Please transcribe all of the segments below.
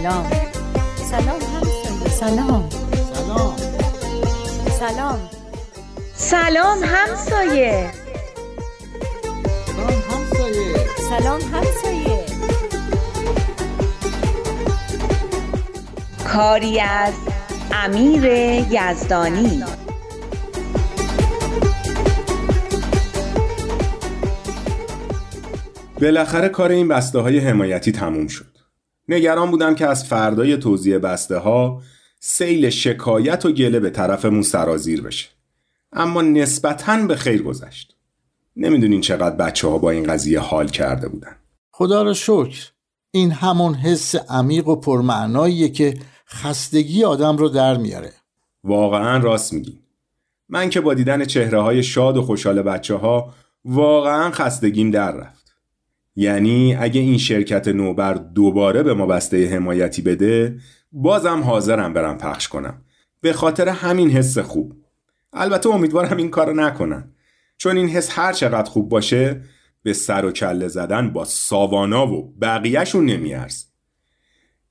سلام. سلام همسایه سلام. سلام. سلام. سلام همسایه سلام همسایه سلام همسایه کاری از امیر یزدانی. بالاخره کار این بسته های حمایتی تموم شد. نگران بودم که از فردای توزیع بسته ها سیل شکایت و گله به طرفمون سرازیر بشه. اما نسبتاً به خیر گذشت. نمی‌دونین چقدر بچه ها با این قضیه حال کرده بودن. خدا را شکر این همون حس عمیق و پرمعناییه که خستگی آدم رو در میاره واقعا راست میگین. من که با دیدن چهره های شاد و خوشحال بچه ها واقعا خستگیم در رفت. یعنی اگه این شرکت نوبر دوباره به ما بسته حمایتی بده بازم حاضرم برم پخش کنم. به خاطر همین حس خوب. البته امیدوارم این کارو نکنن. چون این حس هر چقدر خوب باشه به سر و کله زدن با ساوانا و بقیهشون نمیارز.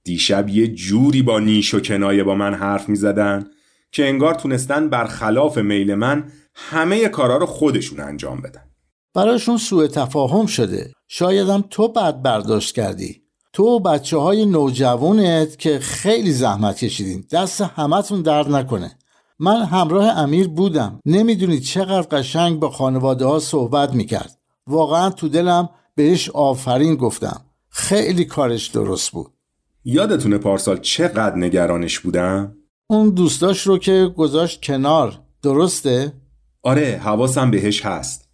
دیشب یه جوری با نیش و کنایه با من حرف می زدن که انگار تونستن برخلاف میل من همه کارا رو خودشون انجام بدن. براشون سوء تفاهم شده. شایدم تو بد برداشت کردی. تو و بچه های نوجوانت که خیلی زحمت کشیدین. دست همتون درد نکنه. من همراه امیر بودم. نمی‌دونی چقدر قشنگ با خانواده ها صحبت می‌کرد. واقعا تو دلم بهش آفرین گفتم. خیلی کارش درست بود. یادتونه پارسال چقدر نگرانش بودم؟ اون دوستاش رو که گذاشت کنار. درسته؟ آره حواسم بهش هست.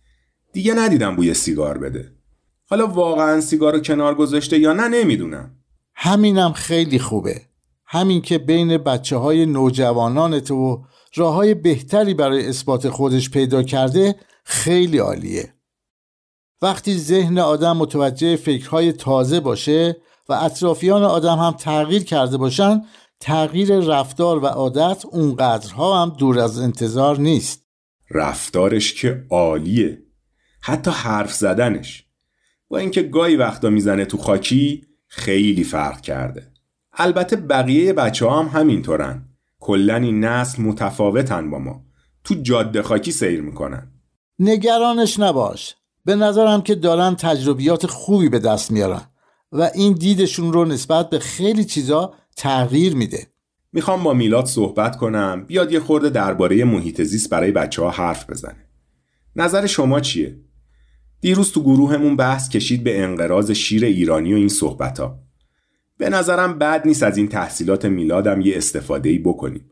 دیگه ندیدم بوی سیگار بده. حالا واقعا سیگار رو کنار گذاشته یا نه نمی‌دونم. همینم خیلی خوبه همین که بین بچه های نوجوانان تو راه های بهتری برای اثبات خودش پیدا کرده خیلی عالیه وقتی ذهن آدم متوجه فکرهای تازه باشه و اطرافیان آدم هم تغییر کرده باشن تغییر رفتار و عادت اونقدرها هم دور از انتظار نیست رفتارش که عالیه. حتی حرف زدنش. با اینکه گاهی وقتا می‌زنه تو خاکی خیلی فرق کرده. البته بقیه بچه ها هم همینطورن. کلن این نسل متفاوتن با ما. تو جاده خاکی سیر می‌کنن. نگرانش نباش به نظرم که دارن تجربیات خوبی به دست میارن و این دیدشون رو نسبت به خیلی چیزا تغییر میده می‌خوام با میلاد صحبت کنم بیاد یه خورده درباره محیط زیست برای بچه ها حرف بزنه. نظر شما چیه؟ دیروز تو گروهمون بحث کشید به انقراض شیر ایرانی و این صحبت ها. به نظرم بد نیست از این تحصیلات میلادم یه استفاده ای بکنیم.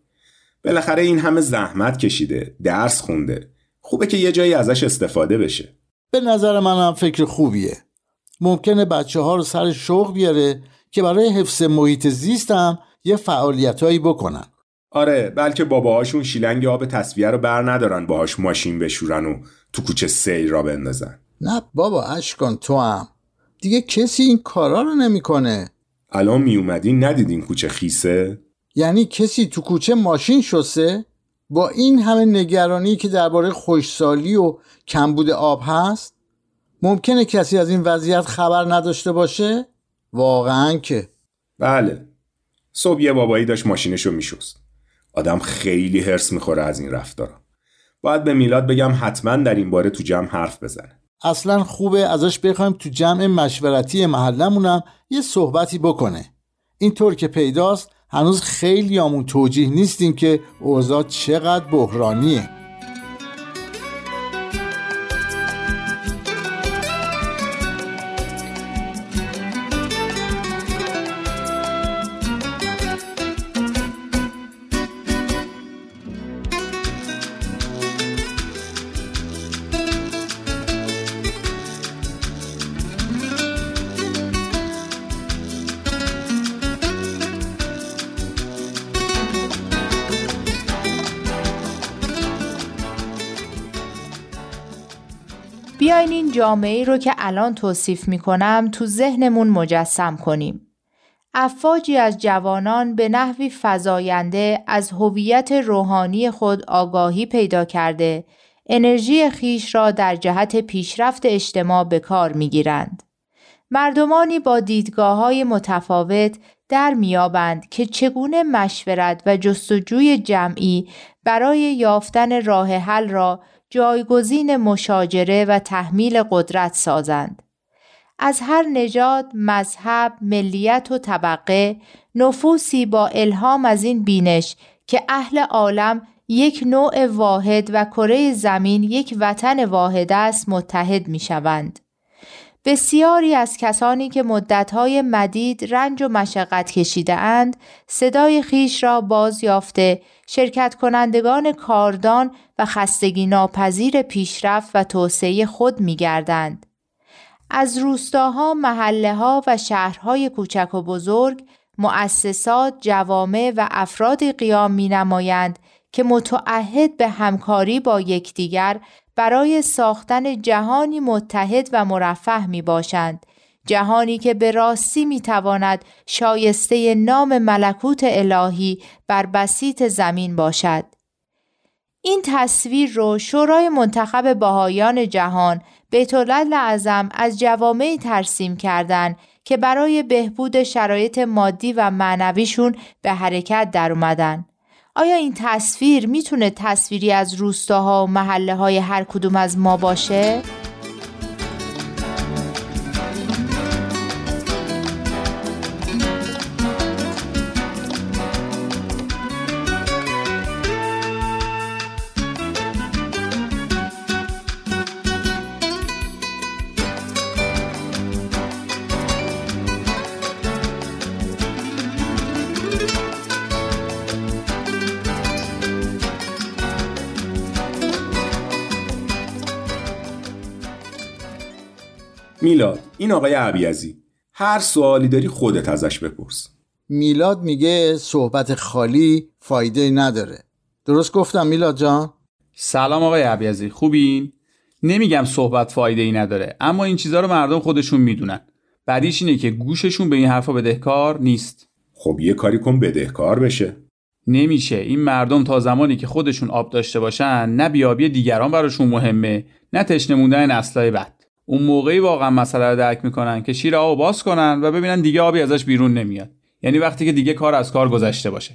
بالاخره این همه زحمت کشیده، درس خونده. خوبه که یه جایی ازش استفاده بشه. به نظر منم فکر خوبیه ممکنه بچه ها رو سر شوق بیاره که برای حفظ محیط زیست هم یه فعالیتهایی بکنن آره بلکه باباهاشون شیلنگ آب تصویه رو بر ندارن باهاش ماشین بشورن و تو کوچه سیل را بندازن. نه بابا اشکان تو هم. دیگه کسی این کارا رو نمی‌کنه. الان می اومدین ندیدین کوچه خیسه؟ یعنی کسی تو کوچه ماشین شسته؟ با این همه نگرانی که درباره خوشسالی و کمبود آب هست؟ ممکنه کسی از این وضعیت خبر نداشته باشه؟ واقعا که. بله. صبح یه بابایی داشت ماشینشو میشست. آدم خیلی هرس می‌خوره از این رفتارا. باید به میلاد بگم حتما در این باره تو جمع حرف بزنه. اصلا خوبه ازش بخوایم تو جمع مشورتی محلمونم یه صحبتی بکنه. اینطور که پیداست هنوز خیلی آمون توجیه نیستیم که اوضاع چقدر بحرانیه. بیاین این جامعه رو که الان توصیف می کنم تو ذهنمون مجسم کنیم. افواجی از جوانان به نحوی فزاینده از هویت روحانی خود آگاهی پیدا کرده انرژی خیش را در جهت پیشرفت اجتماع به کار می گیرند. مردمانی با دیدگاه های متفاوت در میابند که چگونه مشورت و جستجوی جمعی برای یافتن راه حل را جایگزین مشاجره و تحمیل قدرت سازند. از هر نژاد، مذهب، ملیت و طبقه نفوسی با الهام از این بینش که اهل عالم یک نوع واحد و کره زمین یک وطن واحد است متحد می شوند. بسیاری از کسانی که مدتهای مدید رنج و مشقت کشیده اند، صدای خیش را باز یافته، شرکت کنندگان کاردان و خستگی ناپذیر پیشرفت و توسعه خود می گردند. از روستاها، محله ها و شهرهای کوچک و بزرگ، مؤسسات، جوامع و افرادی قیام می نمایند که متعهد به همکاری با یکدیگر برای ساختن جهانی متحد و مرفه می باشند. جهانی که به راستی می تواند شایسته نام ملکوت الهی بر بسیط زمین باشد. این تصویر رو شورای منتخب باهایان جهان بیت اعظم از جوامعی ترسیم کردند که برای بهبود شرایط مادی و معنویشون به حرکت در اومدن. آیا این تصویر می‌تونه تصویری از روستاها و محله های هر کدوم از ما باشه؟ میلاد این آقای عبیزی هر سوالی داری خودت ازش بپرس. میلاد میگه صحبت خالی فایده نداره. درست گفتم میلاد جان؟ سلام آقای عبیزی خوبین؟ نمیگم صحبت فایده ای نداره اما این چیزها رو مردم خودشون می‌دونن. بعدیش اینه که گوششون به این حرفا بدهکار نیست. خب یه کاری کن بدهکار بشه. نمیشه. این مردم تا زمانی که خودشون آب داشته باشن نه بیابی دیگران براشون مهمه نه تشنه موندن نسلای بعد اون موقعی واقعا مسئله رو درک می‌کنن که شیر آب باز کنن و ببینن دیگه آبی ازش بیرون نمیاد. یعنی وقتی که دیگه کار از کار گذشته باشه.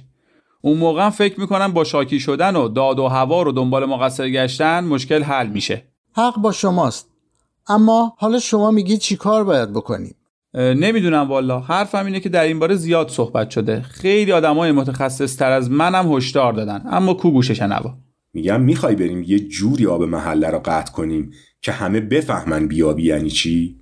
اون موقع فکر می‌کنن با شاکی شدن و داد و هوا رو دنبال مقصر گشتن مشکل حل میشه. حق با شماست. اما حالا شما میگی چی کار باید بکنیم؟ نمی‌دونم والا. حرفم اینه که در این باره زیاد صحبت شده. خیلی آدمای متخصص تر از منم هشدار دادن. اما کو گوشش نوا میگم می‌خوای بریم یه جوری آب محله رو قطع کنیم که همه بفهمن بیابی یعنی چی؟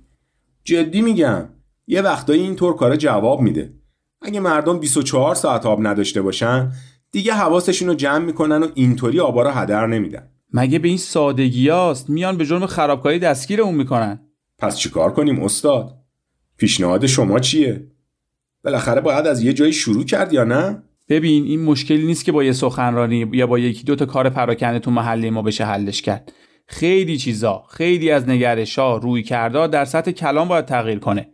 جدی میگم. یه وقتایی اینطور کارا جواب میده. اگه مردم 24 ساعت آب نداشته باشن دیگه حواسشون رو جمع می‌کنن و اینطوری آبا رو هدر نمیدن. مگه به این سادگیاست میان به جرم خرابکاری دستگیر اون می‌کنن. پس چیکار کنیم استاد؟ پیشنهاد شما چیه؟ بالاخره باید از یه جایی شروع کرد یا نه؟ ببین این مشکلی نیست که با یه سخنرانی یا با یکی دو تا کار پراکنده تو محله ما بشه حلش کرد. خیلی چیزا خیلی از نگرشا روی کردا در سطح کلام باید تغییر کنه.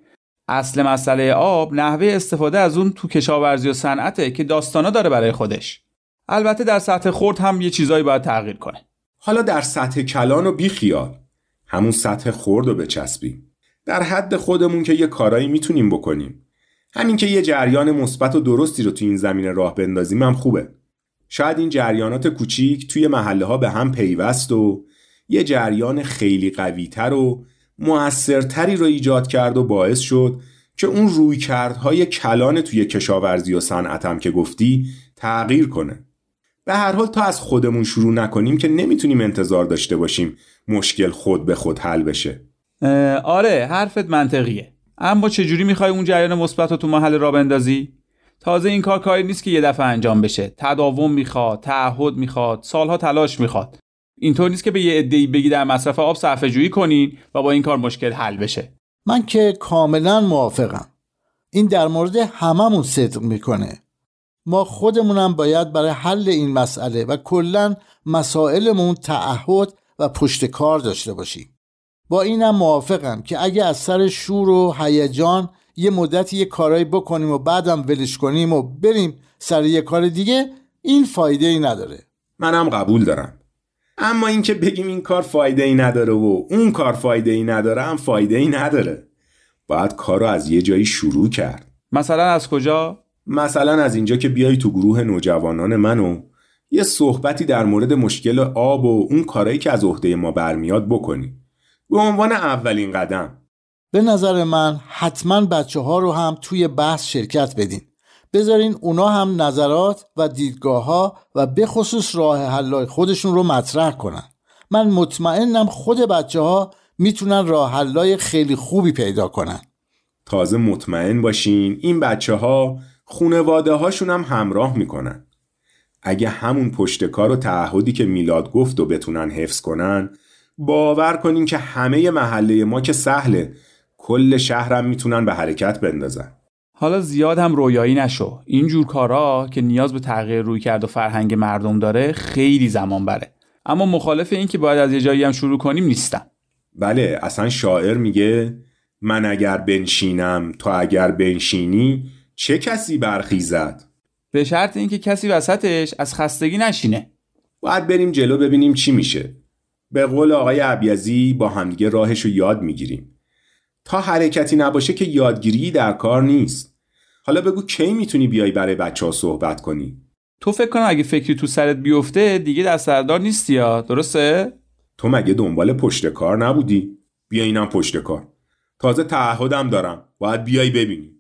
اصل مسئله آب نحوه استفاده از اون تو کشاورزی و صنعته که داستانا داره برای خودش. البته در سطح خورد هم یه چیزایی باید تغییر کنه. حالا در سطح کلان و بیخیال همون سطح خورد رو بچسبیم. در حد خودمون که یه کارایی می‌تونیم بکنیم. همین که یه جریان مثبت و درستی رو تو این زمینه راه بندازیم هم خوبه. شاید این جریانات کوچیک توی محله ها به هم پیوست و یه جریان خیلی قویتر و موثرتری رو ایجاد کرد و باعث شد که اون رویکردهای کلان توی کشاورزی و صنعتم که گفتی تغییر کنه. به هر حال تا از خودمون شروع نکنیم که نمی‌تونیم انتظار داشته باشیم مشکل خود به خود حل بشه. آره حرفت منطقیه. اما چجوری می‌خوای اون جریان مثبت رو تو محل را بندازی؟ تازه این کار کاری نیست که یه دفعه انجام بشه. تداوم می‌خواد تعهد می‌خواد سالها تلاش می‌خواد. اینطور نیست که به یه عده‌ای بگی در مصرف آب صرفه جویی کنین و با این کار مشکل حل بشه. من که کاملا موافقم. این در مورد هممون صدق می‌کنه. ما خودمونم باید برای حل این مسئله و کلا مسائلمون تعهد و پشت کار داشته باشیم. با اینم موافقم که اگه از سر شور و هیجان یه مدتی یه کارایی بکنیم و بعدم ولش کنیم و بریم سر یه کار دیگه این فایده ای نداره. منم قبول دارم. اما اینکه بگیم این کار فایده ای نداره و اون کار فایده ای نداره هم فایده ای نداره. باید کار رو از یه جایی شروع کرد. مثلا از کجا؟ مثلا از اینجا که بیای تو گروه نوجوانان منو یه صحبتی در مورد مشکل آب و اون کارایی که از عهده ما برمیاد بکنی. به عنوان اولین قدم. به نظر من حتما بچه ها رو هم توی بحث شرکت بدین. بذارین اونا هم نظرات و دیدگاه ها و به خصوص راه حلای خودشون رو مطرح کنن. من مطمئنم خود بچه ها می‌تونن راه حلای خیلی خوبی پیدا کنن. تازه مطمئن باشین این بچه ها خونواده هاشون هم همراه می‌کنن. اگه همون پشتکار و تعهدی که میلاد گفت و بتونن حفظ کنن باور کنین که همه محله ما که سهله. کل شهرم می‌تونن به حرکت بندازن. حالا زیاد هم رویایی نشو. اینجور کارا که نیاز به تغییر روی کرد و فرهنگ مردم داره خیلی زمان بره اما مخالف این که باید از یه جایی هم شروع کنیم نیستم. بله اصلا شاعر میگه من اگر بنشینم تو اگر بنشینی چه کسی برخیزد به شرط اینکه کسی وسطش از خستگی نشینه. باید بریم جلو ببینیم چی میشه. به قول آقای عبیزی با همدیگه راهش رو یاد می‌گیریم. تا حرکتی نباشه که یادگیری در کار نیست. حالا بگو کی می‌تونی بیای برای بچه ها صحبت کنی؟ تو فکر کنم اگه فکری تو سرت بیفته دیگه دستردار نیستی یا؟ درسته؟ تو مگه دنبال پشت کار نبودی؟ بیا اینم پشت کار. تازه تعهدم دارم. باید بیای ببینی.